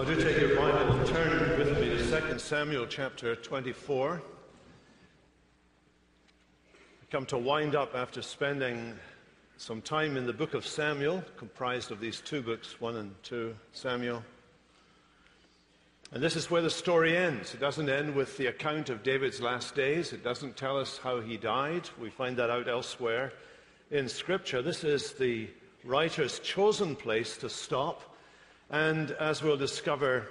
Well, do take your Bible and turn with me to 2 Samuel chapter 24. We come to wind up after spending some time in the book of Samuel, comprised of these two books, 1 and 2 Samuel. And this is where the story ends. It doesn't end with the account of David's last days. It doesn't tell us how he died. We find that out elsewhere in Scripture. This is the writer's chosen place to stop and as we'll discover,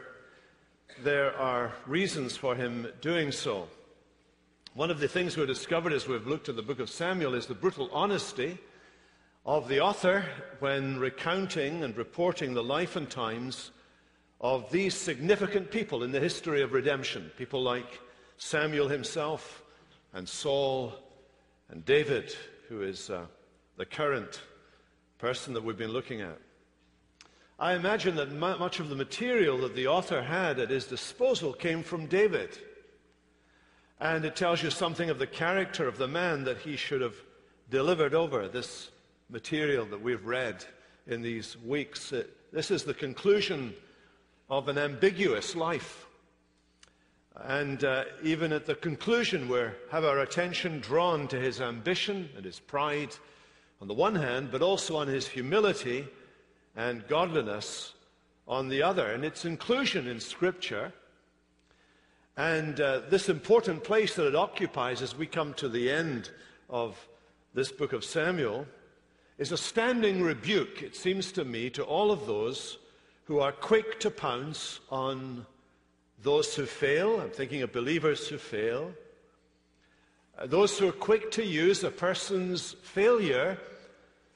there are reasons for him doing so. One of the things we've discovered as we've looked at the book of Samuel is the brutal honesty of the author when recounting and reporting the life and times of these significant people in the history of redemption. People like Samuel himself and Saul and David, who is uh, the current person that we've been looking at. I imagine that much of the material that the author had at his disposal came from David. And it tells you something of the character of the man that he should have delivered over this material that we've read in these weeks. This is the conclusion of an ambiguous life. And uh, even at the conclusion, we have our attention drawn to his ambition and his pride on the one hand, but also on his humility and godliness on the other, and its inclusion in Scripture. And uh, this important place that it occupies as we come to the end of this book of Samuel is a standing rebuke, it seems to me, to all of those who are quick to pounce on those who fail. I'm thinking of believers who fail. Uh, those who are quick to use a person's failure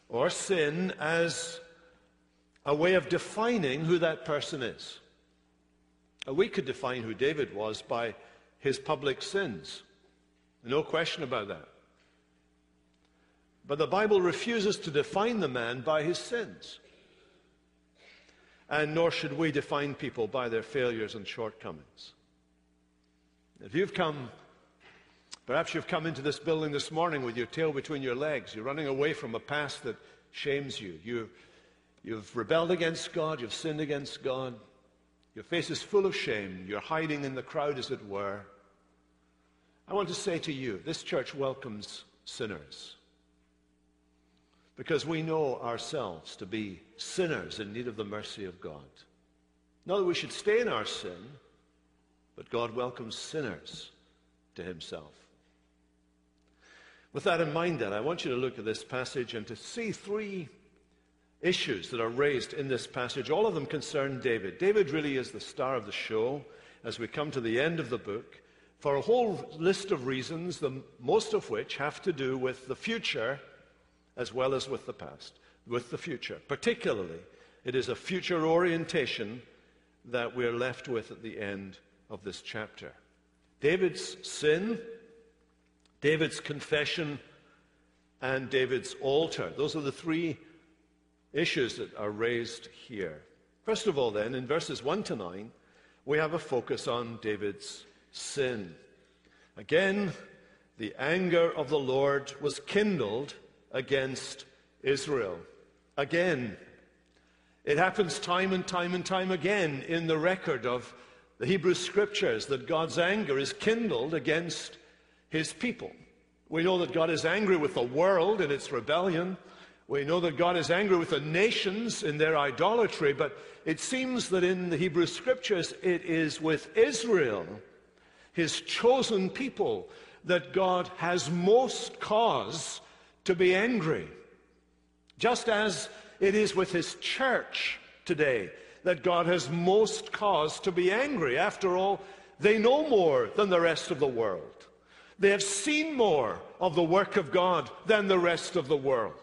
or sin as a way of defining who that person is. Uh, we could define who David was by his public sins. No question about that. But the Bible refuses to define the man by his sins. And nor should we define people by their failures and shortcomings. If you've come, perhaps you've come into this building this morning with your tail between your legs, you're running away from a past that shames you. You You've rebelled against God, you've sinned against God, your face is full of shame, you're hiding in the crowd, as it were. I want to say to you this church welcomes sinners because we know ourselves to be sinners in need of the mercy of God. Not that we should stay in our sin, but God welcomes sinners to himself. With that in mind, then, I want you to look at this passage and to see three issues that are raised in this passage. All of them concern David. David really is the star of the show as we come to the end of the book for a whole list of reasons, the, most of which have to do with the future as well as with the past, with the future. Particularly, it is a future orientation that we're left with at the end of this chapter. David's sin, David's confession, and David's altar. Those are the three issues that are raised here. First of all, then, in verses 1 to 9, we have a focus on David's sin. Again, the anger of the Lord was kindled against Israel. Again, it happens time and time and time again in the record of the Hebrew Scriptures that God's anger is kindled against his people. We know that God is angry with the world in its rebellion. We know that God is angry with the nations in their idolatry, but it seems that in the Hebrew Scriptures it is with Israel, his chosen people, that God has most cause to be angry. Just as it is with his church today that God has most cause to be angry. After all, they know more than the rest of the world. They have seen more of the work of God than the rest of the world.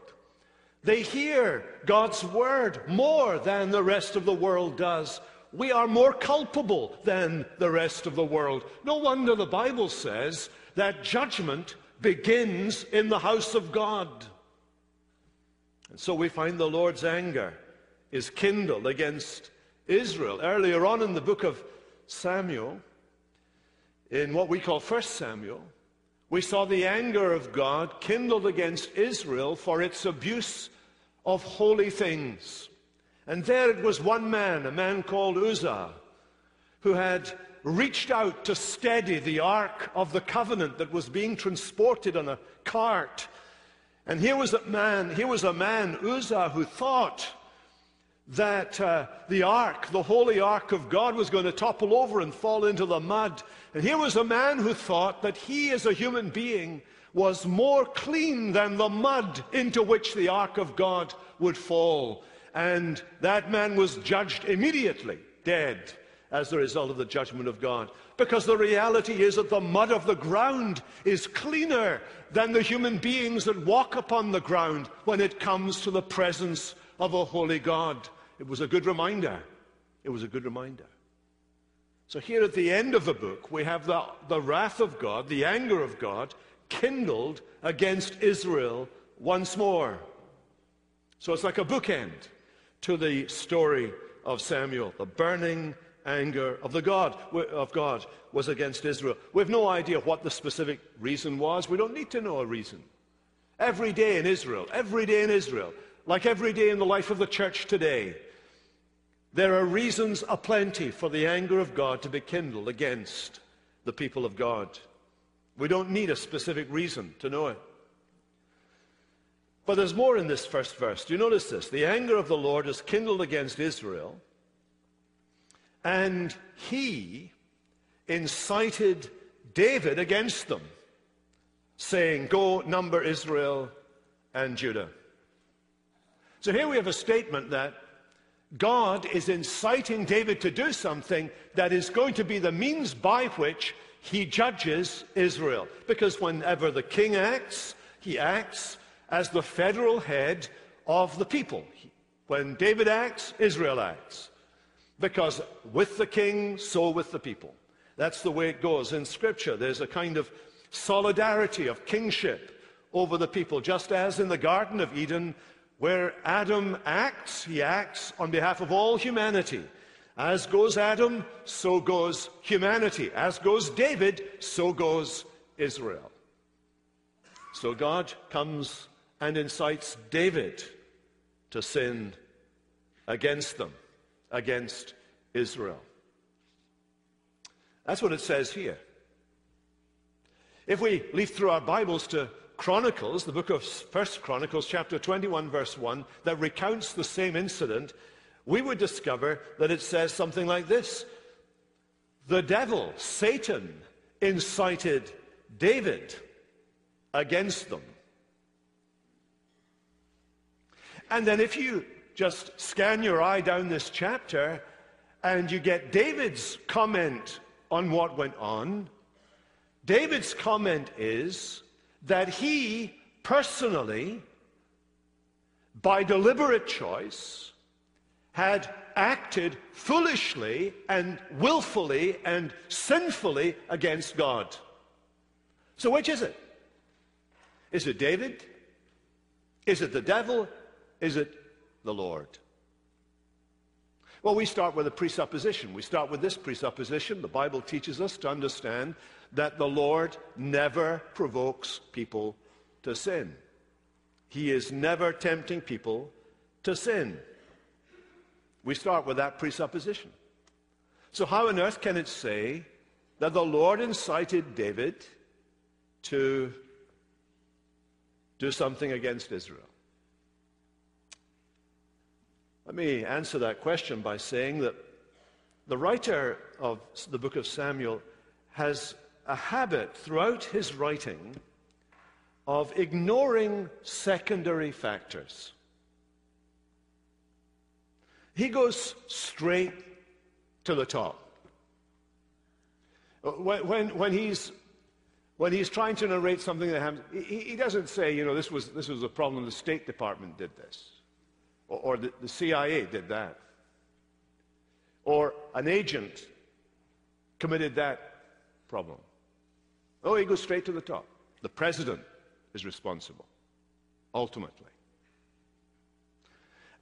They hear God's word more than the rest of the world does. We are more culpable than the rest of the world. No wonder the Bible says that judgment begins in the house of God. And so we find the Lord's anger is kindled against Israel. Earlier on in the book of Samuel, in what we call First Samuel, we saw the anger of God kindled against Israel for its abuse of holy things. And there it was one man, a man called Uzzah, who had reached out to steady the Ark of the Covenant that was being transported on a cart. And here was a man, here was a man, Uzzah, who thought that uh, the ark, the holy ark of God, was going to topple over and fall into the mud. And here was a man who thought that he, as a human being, was more clean than the mud into which the ark of God would fall. And that man was judged immediately dead as the result of the judgment of God. Because the reality is that the mud of the ground is cleaner than the human beings that walk upon the ground when it comes to the presence of a holy God. It was a good reminder. It was a good reminder. So, here at the end of the book, we have the, the wrath of God, the anger of God, kindled against Israel once more. So, it's like a bookend to the story of Samuel. The burning anger of, the God, of God was against Israel. We have no idea what the specific reason was. We don't need to know a reason. Every day in Israel, every day in Israel, like every day in the life of the church today, there are reasons aplenty for the anger of God to be kindled against the people of God. We don't need a specific reason to know it. But there's more in this first verse. Do you notice this? The anger of the Lord is kindled against Israel, and he incited David against them, saying, Go number Israel and Judah. So here we have a statement that God is inciting David to do something that is going to be the means by which he judges Israel. Because whenever the king acts, he acts as the federal head of the people. When David acts, Israel acts. Because with the king, so with the people. That's the way it goes in Scripture. There's a kind of solidarity of kingship over the people, just as in the Garden of Eden, where Adam acts, he acts on behalf of all humanity. As goes Adam, so goes humanity. As goes David, so goes Israel. So God comes and incites David to sin against them, against Israel. That's what it says here. If we leaf through our Bibles to Chronicles, the book of First Chronicles, chapter 21, verse 1, that recounts the same incident, we would discover that it says something like this The devil, Satan, incited David against them. And then if you just scan your eye down this chapter and you get David's comment on what went on, David's comment is that he personally, by deliberate choice, had acted foolishly and willfully and sinfully against God. So, which is it? Is it David? Is it the devil? Is it the Lord? Well, we start with a presupposition. We start with this presupposition. The Bible teaches us to understand that the Lord never provokes people to sin. He is never tempting people to sin. We start with that presupposition. So, how on earth can it say that the Lord incited David to do something against Israel? Let me answer that question by saying that the writer of the book of Samuel has a habit throughout his writing of ignoring secondary factors. He goes straight to the top. Uh, when, when, when, he's, when he's trying to narrate something that happens, he, he, doesn't say, you know, this was, this was a problem, the State Department did this, or, or the, the CIA did that, or an agent committed that problem. Oh, he goes straight to the top. The president is responsible, ultimately.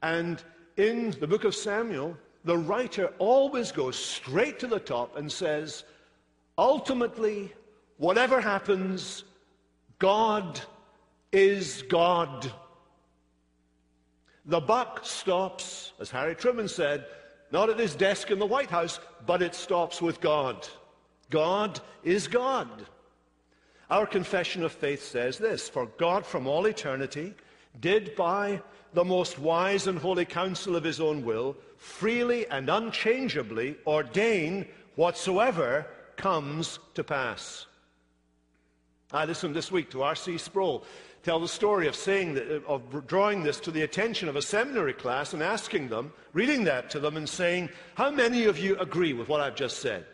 And in the book of Samuel, the writer always goes straight to the top and says, ultimately, whatever happens, God is God. The buck stops as Harry Truman said, not at his desk in the White House, but it stops with God. God is God. Our confession of faith says this For God from all eternity did by the most wise and holy counsel of his own will freely and unchangeably ordain whatsoever comes to pass. I listened this week to R.C. Sproul tell the story of saying that, uh, of drawing this to the attention of a seminary class and asking them, reading that to them and saying, how many of you agree with what I've just said?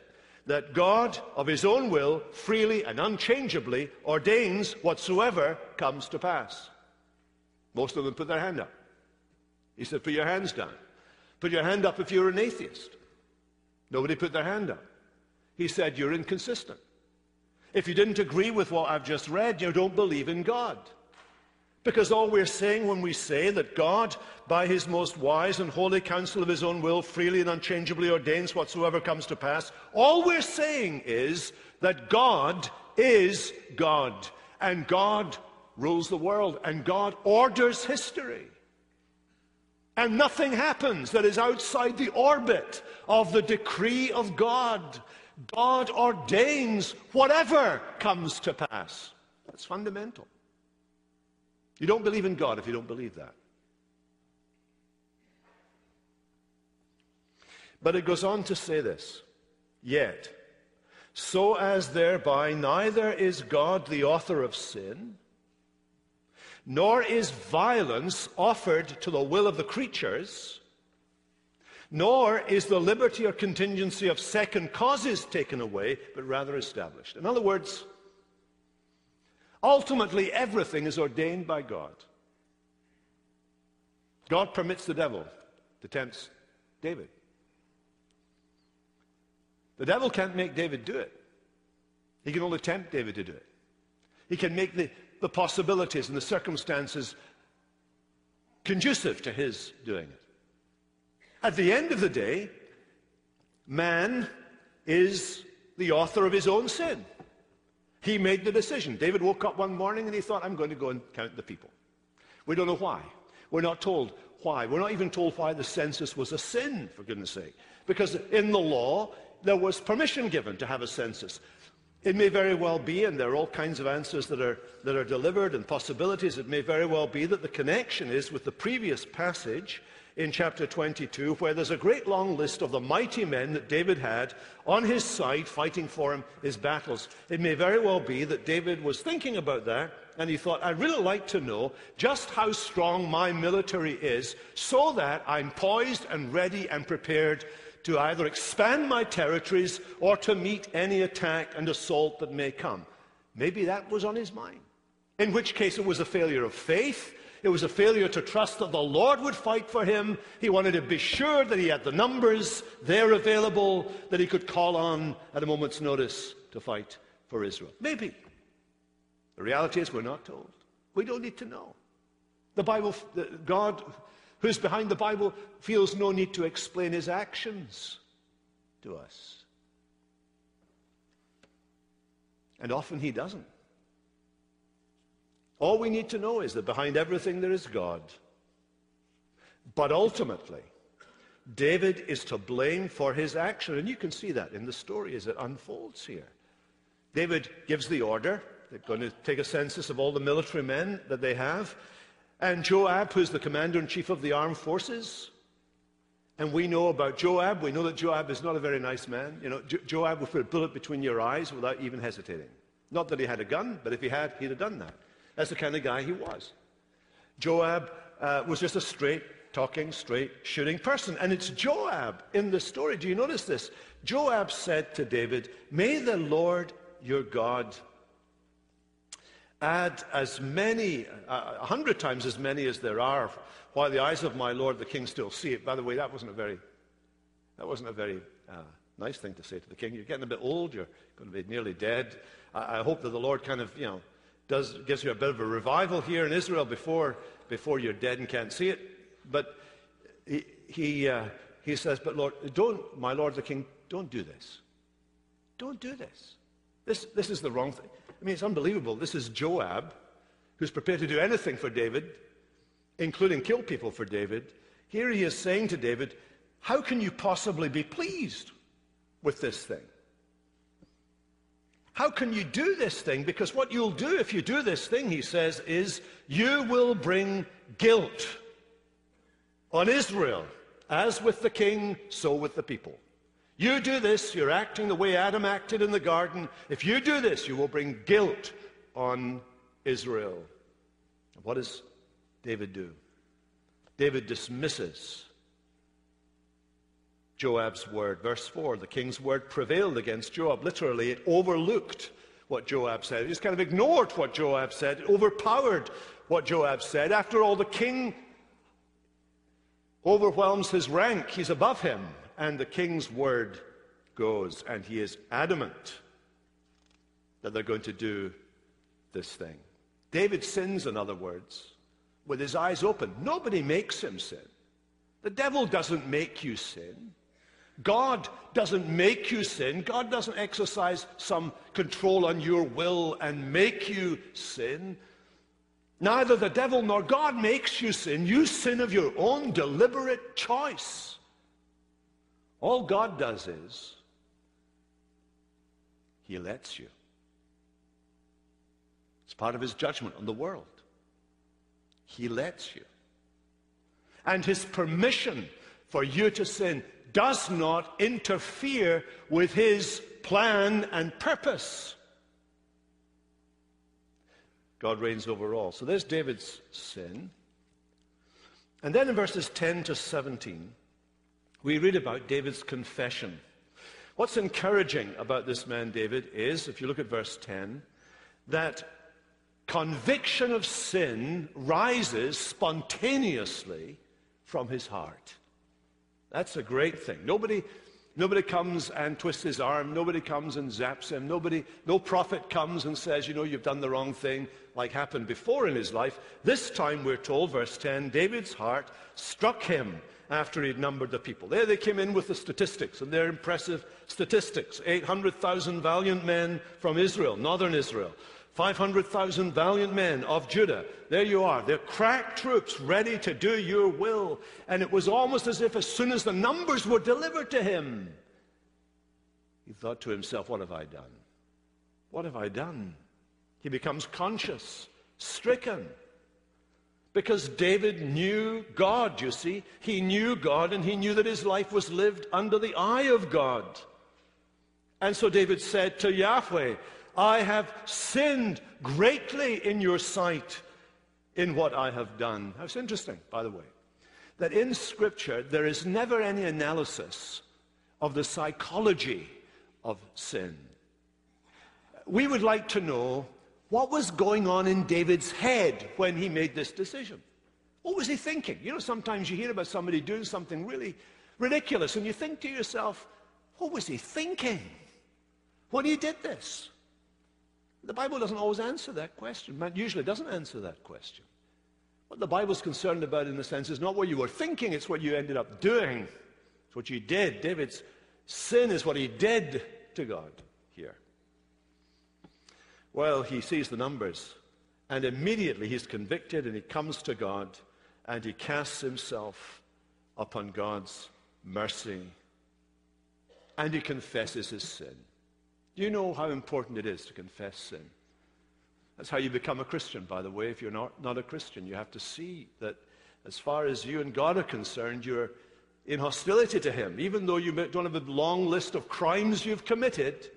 That God, of his own will, freely and unchangeably ordains whatsoever comes to pass. Most of them put their hand up. He said, put your hands down. Put your hand up if you're an atheist. Nobody put their hand up. He said, you're inconsistent. If you didn't agree with what I've just read, you don't believe in God. Because all we're saying when we say that God, by his most wise and holy counsel of his own will, freely and unchangeably ordains whatsoever comes to pass, all we're saying is that God is God. And God rules the world. And God orders history. And nothing happens that is outside the orbit of the decree of God. God ordains whatever comes to pass. That's fundamental. You don't believe in God if you don't believe that. But it goes on to say this Yet, so as thereby neither is God the author of sin, nor is violence offered to the will of the creatures, nor is the liberty or contingency of second causes taken away, but rather established. In other words, ultimately everything is ordained by God. God permits the devil to tempt David. The devil can't make David do it. He can only tempt David to do it. He can make the, the possibilities and the circumstances conducive to his doing it. At the end of the day, man is the author of his own sin. He made the decision. David woke up one morning and he thought, I'm going to go and count the people. We don't know why. We're not told why. We're not even told why the census was a sin, for goodness sake. Because in the law, there was permission given to have a census. It may very well be, and there are all kinds of answers that are, that are delivered and possibilities, it may very well be that the connection is with the previous passage in chapter 22, where there's a great long list of the mighty men that David had on his side fighting for him his battles. It may very well be that David was thinking about that and he thought, I'd really like to know just how strong my military is so that I'm poised and ready and prepared to either expand my territories or to meet any attack and assault that may come. Maybe that was on his mind. In which case it was a failure of faith it was a failure to trust that the Lord would fight for him. He wanted to be sure that he had the numbers there available that he could call on at a moment's notice to fight for Israel. Maybe. The reality is we're not told. We don't need to know. The Bible, God, who's behind the Bible, feels no need to explain his actions to us. And often he doesn't. All we need to know is that behind everything there is God. But ultimately, David is to blame for his action. And you can see that in the story as it unfolds here. David gives the order. They're going to take a census of all the military men that they have. And Joab, who's the commander in chief of the armed forces, and we know about Joab. We know that Joab is not a very nice man. You know, jo- Joab would put a bullet between your eyes without even hesitating. Not that he had a gun, but if he had, he'd have done that. That's the kind of guy he was. Joab uh, was just a straight talking, straight shooting person. And it's Joab in the story. Do you notice this? Joab said to David, May the Lord your God add as many, uh, a hundred times as many as there are, while the eyes of my Lord the king still see it. By the way, that wasn't a very, that wasn't a very uh, nice thing to say to the king. You're getting a bit old. You're going to be nearly dead. I, I hope that the Lord kind of, you know, does, gives you a bit of a revival here in Israel before, before you're dead and can't see it. But he, he, uh, he says, But Lord, don't, my Lord the King, don't do this. Don't do this. This, this is the wrong thing. I mean, it's unbelievable. This is Joab, who's prepared to do anything for David, including kill people for David. Here he is saying to David, How can you possibly be pleased with this thing? How can you do this thing? Because what you'll do if you do this thing, he says, is you will bring guilt on Israel. As with the king, so with the people. You do this, you're acting the way Adam acted in the garden. If you do this, you will bring guilt on Israel. What does David do? David dismisses Joab's word. Verse 4 the king's word prevailed against Joab. Literally, it overlooked what Joab said. It just kind of ignored what Joab said, it overpowered what Joab said. After all, the king overwhelms his rank, he's above him, and the king's word goes, and he is adamant that they're going to do this thing. David sins, in other words, with his eyes open. Nobody makes him sin. The devil doesn't make you sin. God doesn't make you sin. God doesn't exercise some control on your will and make you sin. Neither the devil nor God makes you sin. You sin of your own deliberate choice. All God does is he lets you. It's part of his judgment on the world. He lets you. And his permission for you to sin does not interfere with his plan and purpose. God reigns over all. So there's David's sin. And then in verses 10 to 17, we read about David's confession. What's encouraging about this man, David, is, if you look at verse 10, that conviction of sin rises spontaneously from his heart. That's a great thing. Nobody, nobody comes and twists his arm. Nobody comes and zaps him. Nobody, no prophet comes and says, you know, you've done the wrong thing, like happened before in his life. This time, we're told, verse 10, David's heart struck him after he'd numbered the people. There they came in with the statistics, and they're impressive statistics 800,000 valiant men from Israel, northern Israel. 500,000 valiant men of Judah. There you are. They're crack troops ready to do your will. And it was almost as if as soon as the numbers were delivered to him, he thought to himself, What have I done? What have I done? He becomes conscious, stricken. Because David knew God, you see. He knew God and he knew that his life was lived under the eye of God. And so David said to Yahweh, I have sinned greatly in your sight in what I have done. That's interesting, by the way, that in Scripture there is never any analysis of the psychology of sin. We would like to know what was going on in David's head when he made this decision. What was he thinking? You know, sometimes you hear about somebody doing something really ridiculous, and you think to yourself, what was he thinking when he did this? The Bible doesn't always answer that question. Man usually doesn't answer that question. What the Bible's concerned about, in a sense, is not what you were thinking, it's what you ended up doing. It's what you did. David's sin is what he did to God here. Well, he sees the numbers, and immediately he's convicted and he comes to God and he casts himself upon God's mercy and he confesses his sin. Do you know how important it is to confess sin? That's how you become a Christian, by the way. If you're not, not a Christian, you have to see that as far as you and God are concerned, you're in hostility to Him. Even though you don't have a long list of crimes you've committed,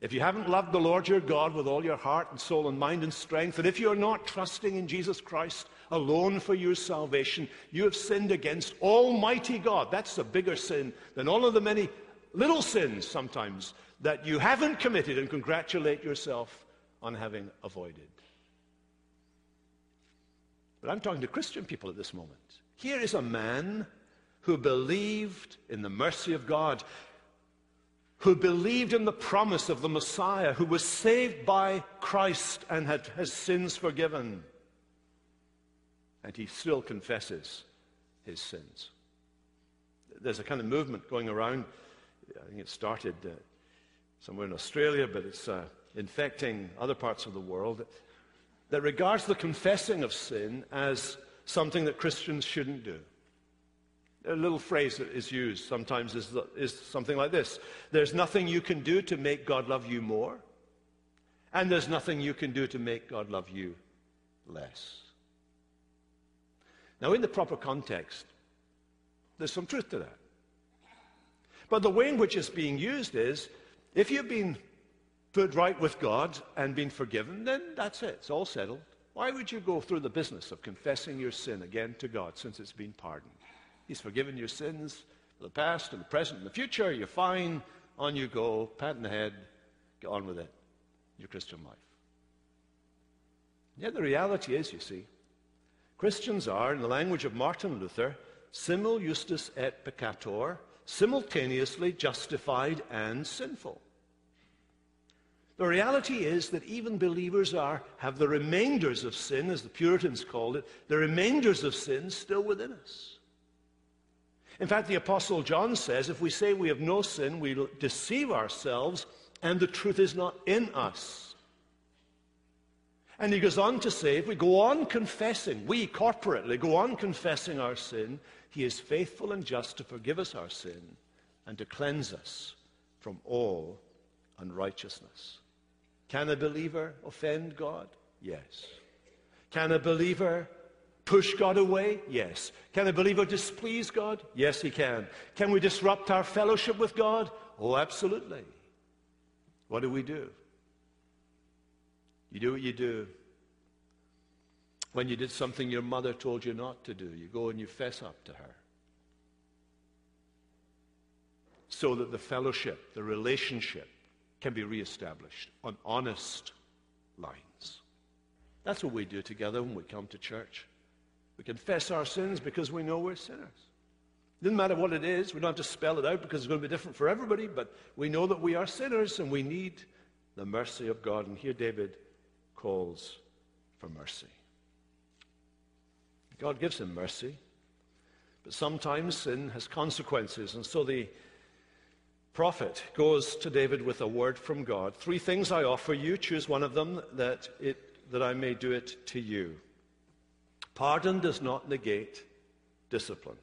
if you haven't loved the Lord your God with all your heart and soul and mind and strength, and if you're not trusting in Jesus Christ alone for your salvation, you have sinned against Almighty God. That's a bigger sin than all of the many little sins sometimes that you haven't committed and congratulate yourself on having avoided. But I'm talking to Christian people at this moment. Here is a man who believed in the mercy of God, who believed in the promise of the Messiah, who was saved by Christ and had his sins forgiven. And he still confesses his sins. There's a kind of movement going around. I think it started uh, somewhere in Australia, but it's uh, infecting other parts of the world, that regards the confessing of sin as something that Christians shouldn't do. A little phrase that is used sometimes is, is something like this There's nothing you can do to make God love you more, and there's nothing you can do to make God love you less. Now, in the proper context, there's some truth to that. But the way in which it's being used is if you've been put right with God and been forgiven, then that's it. It's all settled. Why would you go through the business of confessing your sin again to God since it's been pardoned? He's forgiven your sins for the past and the present and the future. You're fine. On you go. Pat in the head. Get on with it. Your Christian life. Yet the reality is, you see, Christians are, in the language of Martin Luther, simul justus et peccator, simultaneously justified and sinful. The reality is that even believers are, have the remainders of sin, as the Puritans called it, the remainders of sin still within us. In fact, the Apostle John says if we say we have no sin, we deceive ourselves, and the truth is not in us. And he goes on to say if we go on confessing, we corporately go on confessing our sin, he is faithful and just to forgive us our sin and to cleanse us from all unrighteousness. Can a believer offend God? Yes. Can a believer push God away? Yes. Can a believer displease God? Yes, he can. Can we disrupt our fellowship with God? Oh, absolutely. What do we do? You do what you do. When you did something your mother told you not to do, you go and you fess up to her. So that the fellowship, the relationship, can be reestablished on honest lines. That's what we do together when we come to church. We confess our sins because we know we're sinners. It doesn't matter what it is, we don't have to spell it out because it's going to be different for everybody, but we know that we are sinners and we need the mercy of God. And here David calls for mercy. God gives him mercy, but sometimes sin has consequences, and so the prophet goes to David with a word from God. Three things I offer you, choose one of them that, it, that I may do it to you. Pardon does not negate discipline.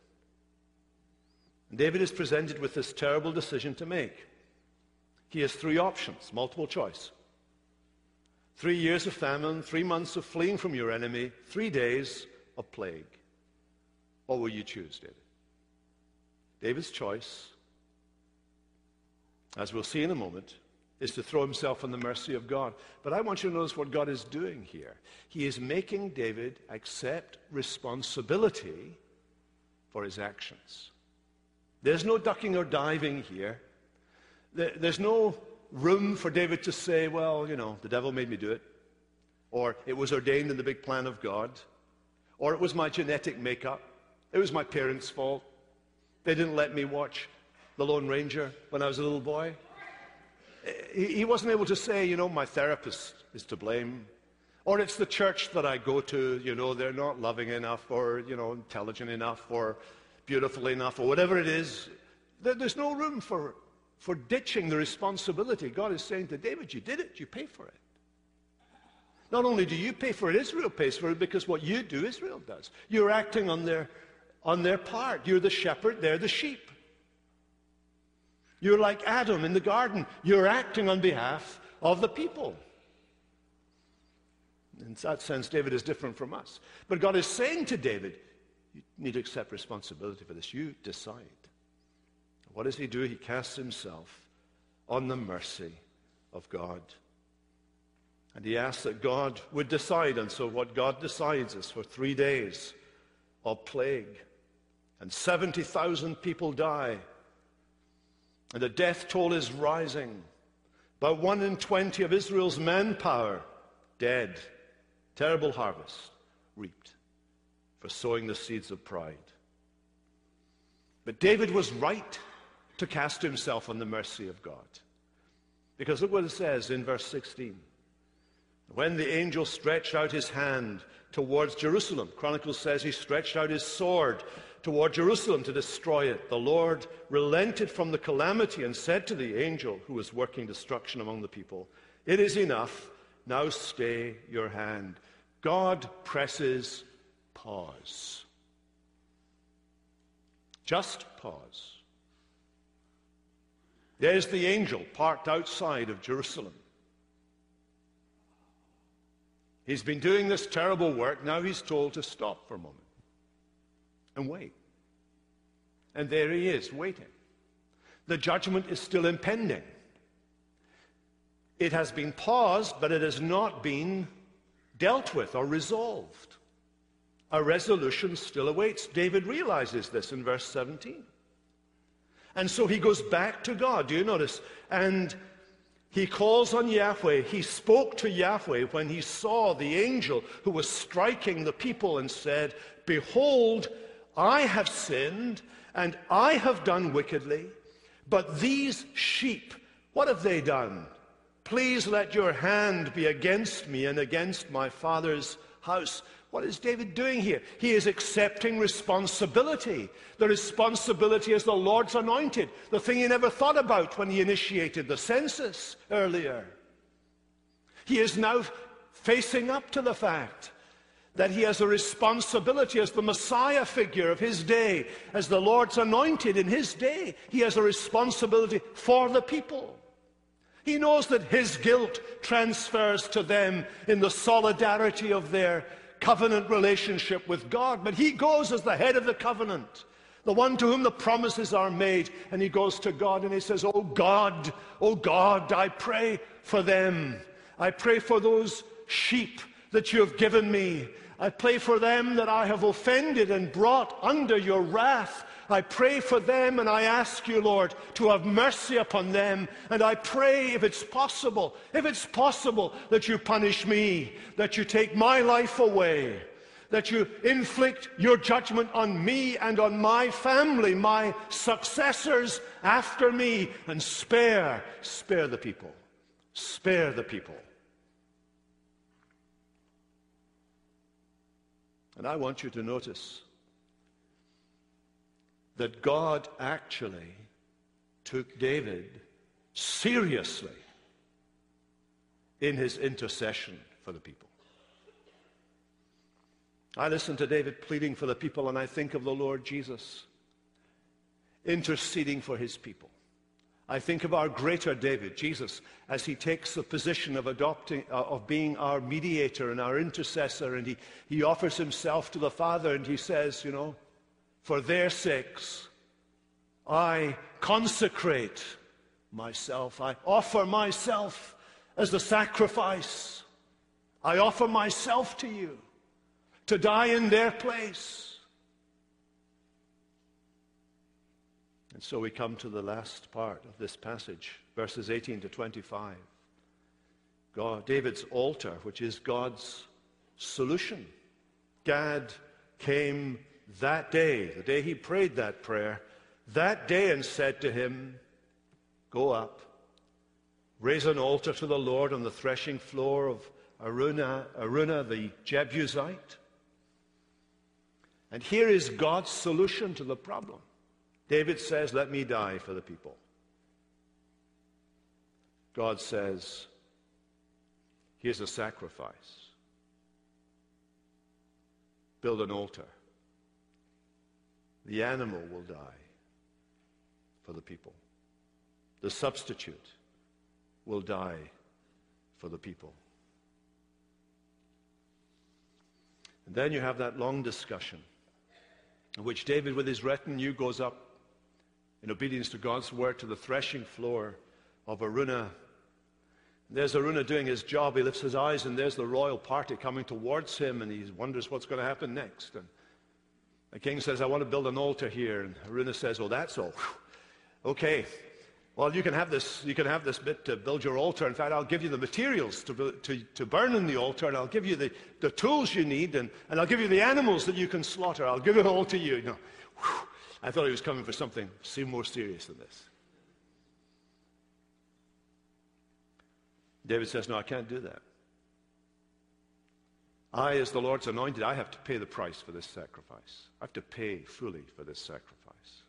David is presented with this terrible decision to make. He has three options, multiple choice. Three years of famine, three months of fleeing from your enemy, three days of plague. What will you choose, David? David's choice as we'll see in a moment, is to throw himself on the mercy of God. But I want you to notice what God is doing here. He is making David accept responsibility for his actions. There's no ducking or diving here. There's no room for David to say, well, you know, the devil made me do it, or it was ordained in the big plan of God, or it was my genetic makeup, it was my parents' fault. They didn't let me watch the Lone Ranger when I was a little boy. Eh, he wasn't able to say, you know, my therapist is to blame. Or it's the church that I go to, you know, they're not loving enough or, you know, intelligent enough or beautiful enough or whatever it is. There's no room for, for ditching the responsibility. God is saying to David, you did it, you pay for it. Not only do you pay for it, Israel pays for it because what you do, Israel does. You're acting on their, on their part. You're the shepherd, they're the sheep. You're like Adam in the garden. You're acting on behalf of the people. In that sense, David is different from us. But God is saying to David, you need to accept responsibility for this. You decide. What does he do? He casts himself on the mercy of God. And he asks that God would decide. And so, what God decides is for three days of plague. And 70,000 people die the death toll is rising. About one in 20 of Israel's manpower dead. Terrible harvest reaped for sowing the seeds of pride. But David was right to cast himself on the mercy of God. Because look what it says in verse 16. When the angel stretched out his hand towards Jerusalem, Chronicles says he stretched out his sword toward Jerusalem to destroy it. The Lord relented from the calamity and said to the angel who was working destruction among the people, It is enough. Now stay your hand. God presses pause. Just pause. There's the angel parked outside of Jerusalem. He's been doing this terrible work. Now he's told to stop for a moment and wait. And there he is, waiting. The judgment is still impending. It has been paused, but it has not been dealt with or resolved. A resolution still awaits. David realizes this in verse 17. And so he goes back to God. Do you notice? And he calls on Yahweh. He spoke to Yahweh when he saw the angel who was striking the people and said, Behold, I have sinned and I have done wickedly, but these sheep, what have they done? Please let your hand be against me and against my father's house. What is David doing here? He is accepting responsibility. The responsibility as the Lord's anointed, the thing he never thought about when he initiated the census earlier. He is now facing up to the fact that he has a responsibility as the Messiah figure of his day, as the Lord's anointed in his day. He has a responsibility for the people. He knows that his guilt transfers to them in the solidarity of their covenant relationship with God. But he goes as the head of the covenant, the one to whom the promises are made. And he goes to God and he says, Oh God, oh God, I pray for them. I pray for those sheep that you have given me. I pray for them that I have offended and brought under your wrath. I pray for them and I ask you, Lord, to have mercy upon them. And I pray, if it's possible, if it's possible, that you punish me, that you take my life away, that you inflict your judgment on me and on my family, my successors after me, and spare, spare the people. Spare the people. And I want you to notice that God actually took David seriously in his intercession for the people. I listen to David pleading for the people, and I think of the Lord Jesus interceding for his people. I think of our greater David, Jesus, as he takes the position of adopting, uh, of being our mediator and our intercessor, and he, he offers himself to the Father, and he says, you know, for their sakes, I consecrate myself. I offer myself as the sacrifice. I offer myself to you to die in their place. And so we come to the last part of this passage, verses 18 to 25. God, David's altar, which is God's solution. Gad came that day, the day he prayed that prayer, that day and said to him, Go up, raise an altar to the Lord on the threshing floor of Araunah, Araunah the Jebusite. And here is God's solution to the problem. David says, Let me die for the people. God says, Here's a sacrifice. Build an altar. The animal will die for the people. The substitute will die for the people. And then you have that long discussion in which David, with his retinue, goes up in obedience to God's word to the threshing floor of Araunah. There's Araunah doing his job. He lifts his eyes, and there's the royal party coming towards him, and he wonders what's going to happen next. And the king says, I want to build an altar here. And Araunah says, Oh, that's all. okay. Well, you can have this, you can have this bit to build your altar. In fact, I'll give you the materials to, to, to burn in the altar, and I'll give you the, the tools you need, and, and I'll give you the animals that you can slaughter. I'll give it all to you. you know, I thought he was coming for something more serious than this. David says, No, I can't do that. I, as the Lord's anointed, I have to pay the price for this sacrifice. I have to pay fully for this sacrifice.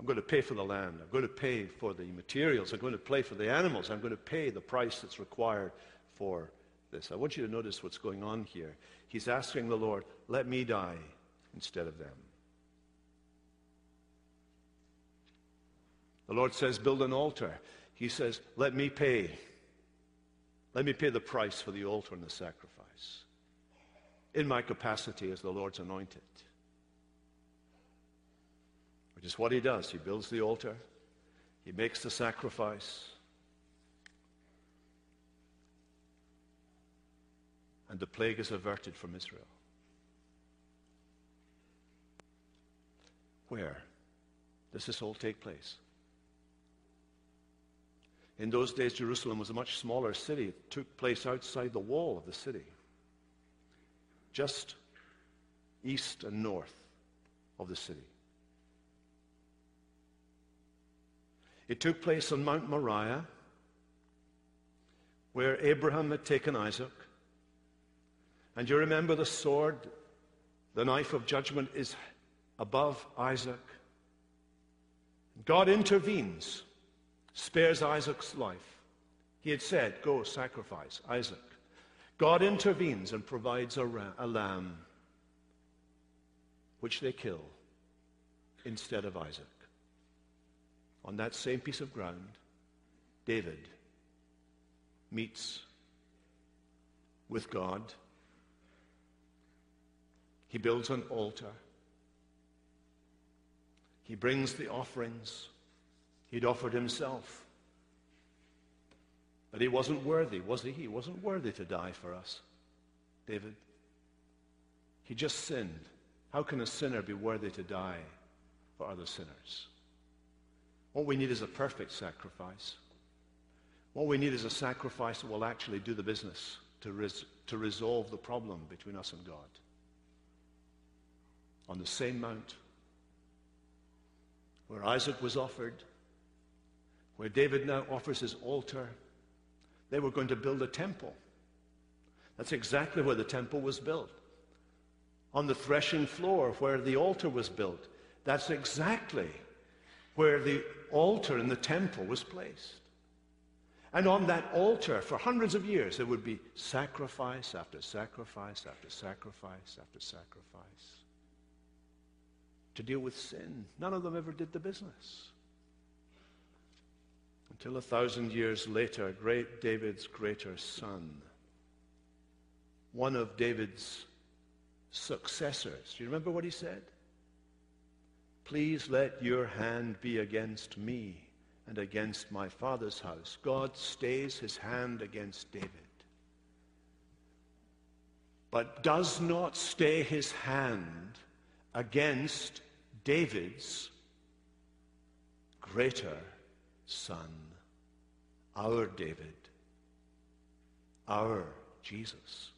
I'm going to pay for the land. I'm going to pay for the materials. I'm going to pay for the animals. I'm going to pay the price that's required for this. I want you to notice what's going on here. He's asking the Lord, let me die instead of them. The Lord says, Build an altar. He says, Let me pay. Let me pay the price for the altar and the sacrifice in my capacity as the Lord's anointed. Which is what he does. He builds the altar, he makes the sacrifice. And the plague is averted from Israel. Where does this all take place? In those days, Jerusalem was a much smaller city. It took place outside the wall of the city, just east and north of the city. It took place on Mount Moriah, where Abraham had taken Isaac. And you remember the sword, the knife of judgment is above Isaac. God intervenes spares Isaac's life. He had said, Go sacrifice Isaac. God intervenes and provides a, a lamb, which they kill instead of Isaac. On that same piece of ground, David meets with God. He builds an altar. He brings the offerings. He'd offered himself. But he wasn't worthy, was he? He wasn't worthy to die for us, David. He just sinned. How can a sinner be worthy to die for other sinners? What we need is a perfect sacrifice. What we need is a sacrifice that will actually do the business to, res- to resolve the problem between us and God. On the same mount where Isaac was offered, where David now offers his altar, they were going to build a temple. That's exactly where the temple was built. On the threshing floor where the altar was built. That's exactly where the altar in the temple was placed. And on that altar, for hundreds of years, there would be sacrifice after sacrifice after sacrifice after sacrifice to deal with sin. None of them ever did the business. Until a thousand years later, great David's greater son, one of David's successors, do you remember what he said? Please let your hand be against me and against my father's house. God stays his hand against David, but does not stay his hand against David's greater son, our David, our Jesus.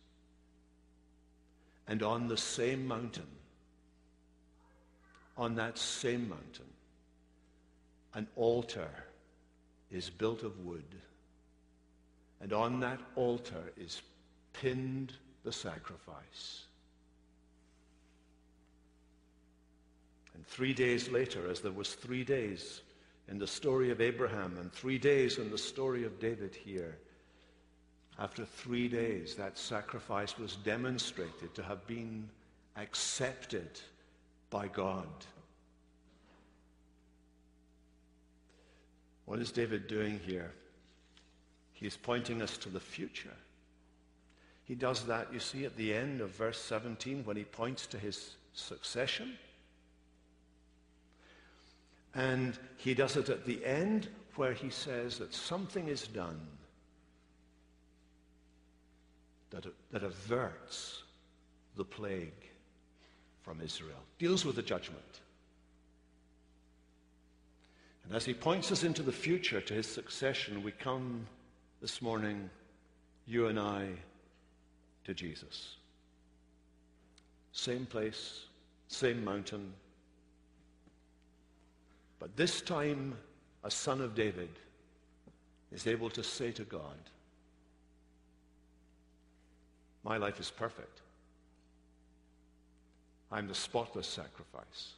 And on the same mountain, on that same mountain, an altar is built of wood. And on that altar is pinned the sacrifice. And three days later, as there was three days in the story of Abraham and three days in the story of David here. After three days, that sacrifice was demonstrated to have been accepted by God. What is David doing here? He's pointing us to the future. He does that, you see, at the end of verse 17 when he points to his succession. And he does it at the end where he says that something is done that, that averts the plague from Israel, deals with the judgment. And as he points us into the future to his succession, we come this morning, you and I, to Jesus. Same place, same mountain, but this time, a son of David is able to say to God, My life is perfect. I'm the spotless sacrifice.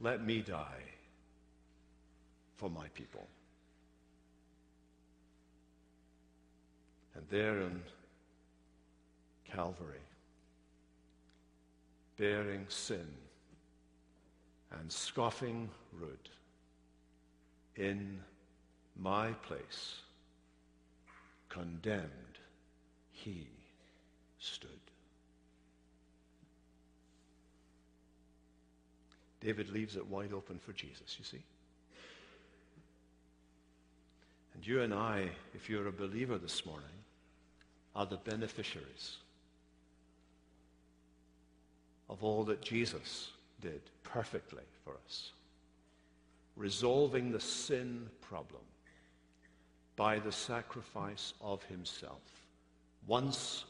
Let me die for my people. And there in Calvary, bearing sin and scoffing rude, in my place, condemned, he stood. David leaves it wide open for Jesus, you see. And you and I, if you're a believer this morning, are the beneficiaries of all that Jesus did perfectly for us, resolving the sin problem by the sacrifice of himself, once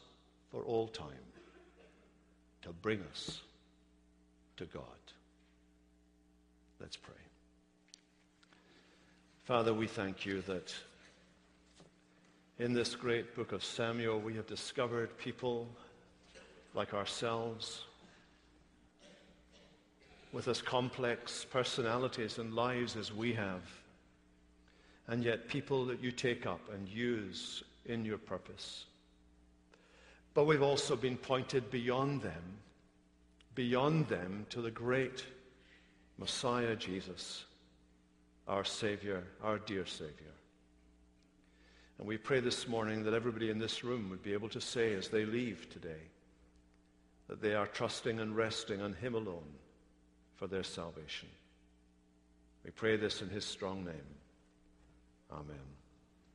for all time, to bring us to God. Let's pray. Father, we thank you that in this great book of Samuel we have discovered people like ourselves with as complex personalities and lives as we have, and yet people that you take up and use in your purpose. But we've also been pointed beyond them, beyond them to the great Messiah Jesus, our Savior, our dear Savior. And we pray this morning that everybody in this room would be able to say as they leave today that they are trusting and resting on Him alone for their salvation. We pray this in his strong name. Amen.